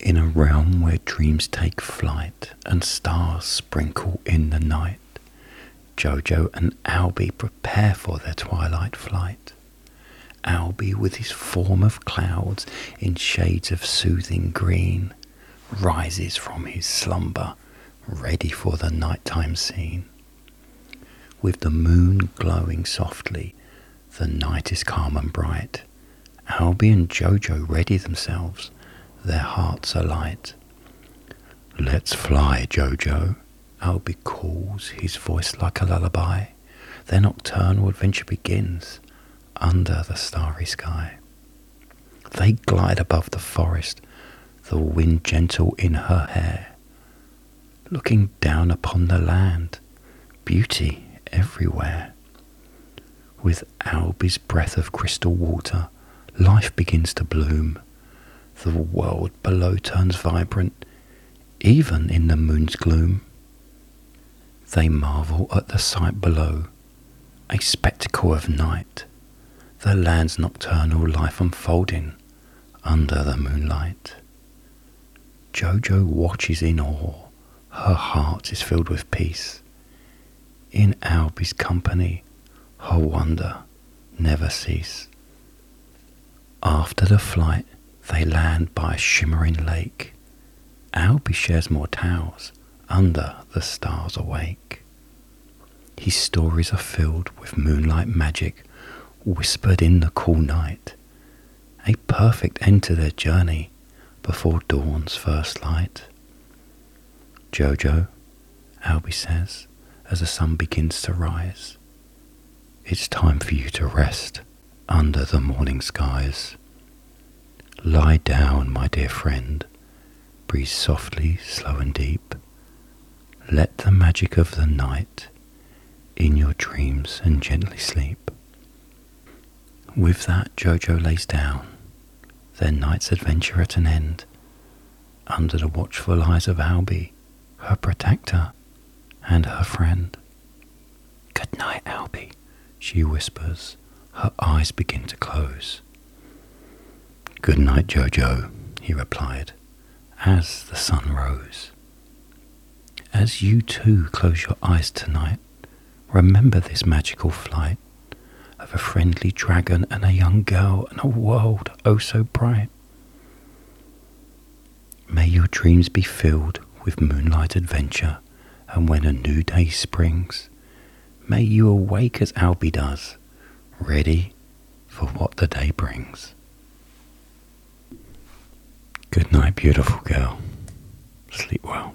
In a realm where dreams take flight and stars sprinkle in the night, Jojo and Albi prepare for their twilight flight. Albi, with his form of clouds in shades of soothing green, rises from his slumber, ready for the nighttime scene. With the moon glowing softly, the night is calm and bright. Albi and Jojo ready themselves, their hearts alight. Let's fly, Jojo, Albi calls, his voice like a lullaby. Their nocturnal adventure begins under the starry sky. They glide above the forest, the wind gentle in her hair, looking down upon the land, beauty everywhere. With Albi's breath of crystal water, life begins to bloom. The world below turns vibrant, even in the moon's gloom. They marvel at the sight below, a spectacle of night, the land's nocturnal life unfolding under the moonlight. Jojo watches in awe, her heart is filled with peace. In Albi's company, her wonder never cease. After the flight, they land by a shimmering lake. Albi shares more towels under the stars awake. His stories are filled with moonlight magic whispered in the cool night, a perfect end to their journey before dawn's first light. Jojo, Albi says, as the sun begins to rise, it's time for you to rest under the morning skies. Lie down, my dear friend, breathe softly, slow and deep. Let the magic of the night in your dreams and gently sleep. With that, Jojo lays down, their night's adventure at an end, under the watchful eyes of Albi, her protector and her friend. Good night, Albi, she whispers, her eyes begin to close. Good night, Jojo, he replied, as the sun rose. As you too close your eyes tonight, remember this magical flight of a friendly dragon and a young girl and a world oh so bright. May your dreams be filled with moonlight adventure, and when a new day springs, may you awake as Albi does, ready for what the day brings. Good night, beautiful girl. Sleep well.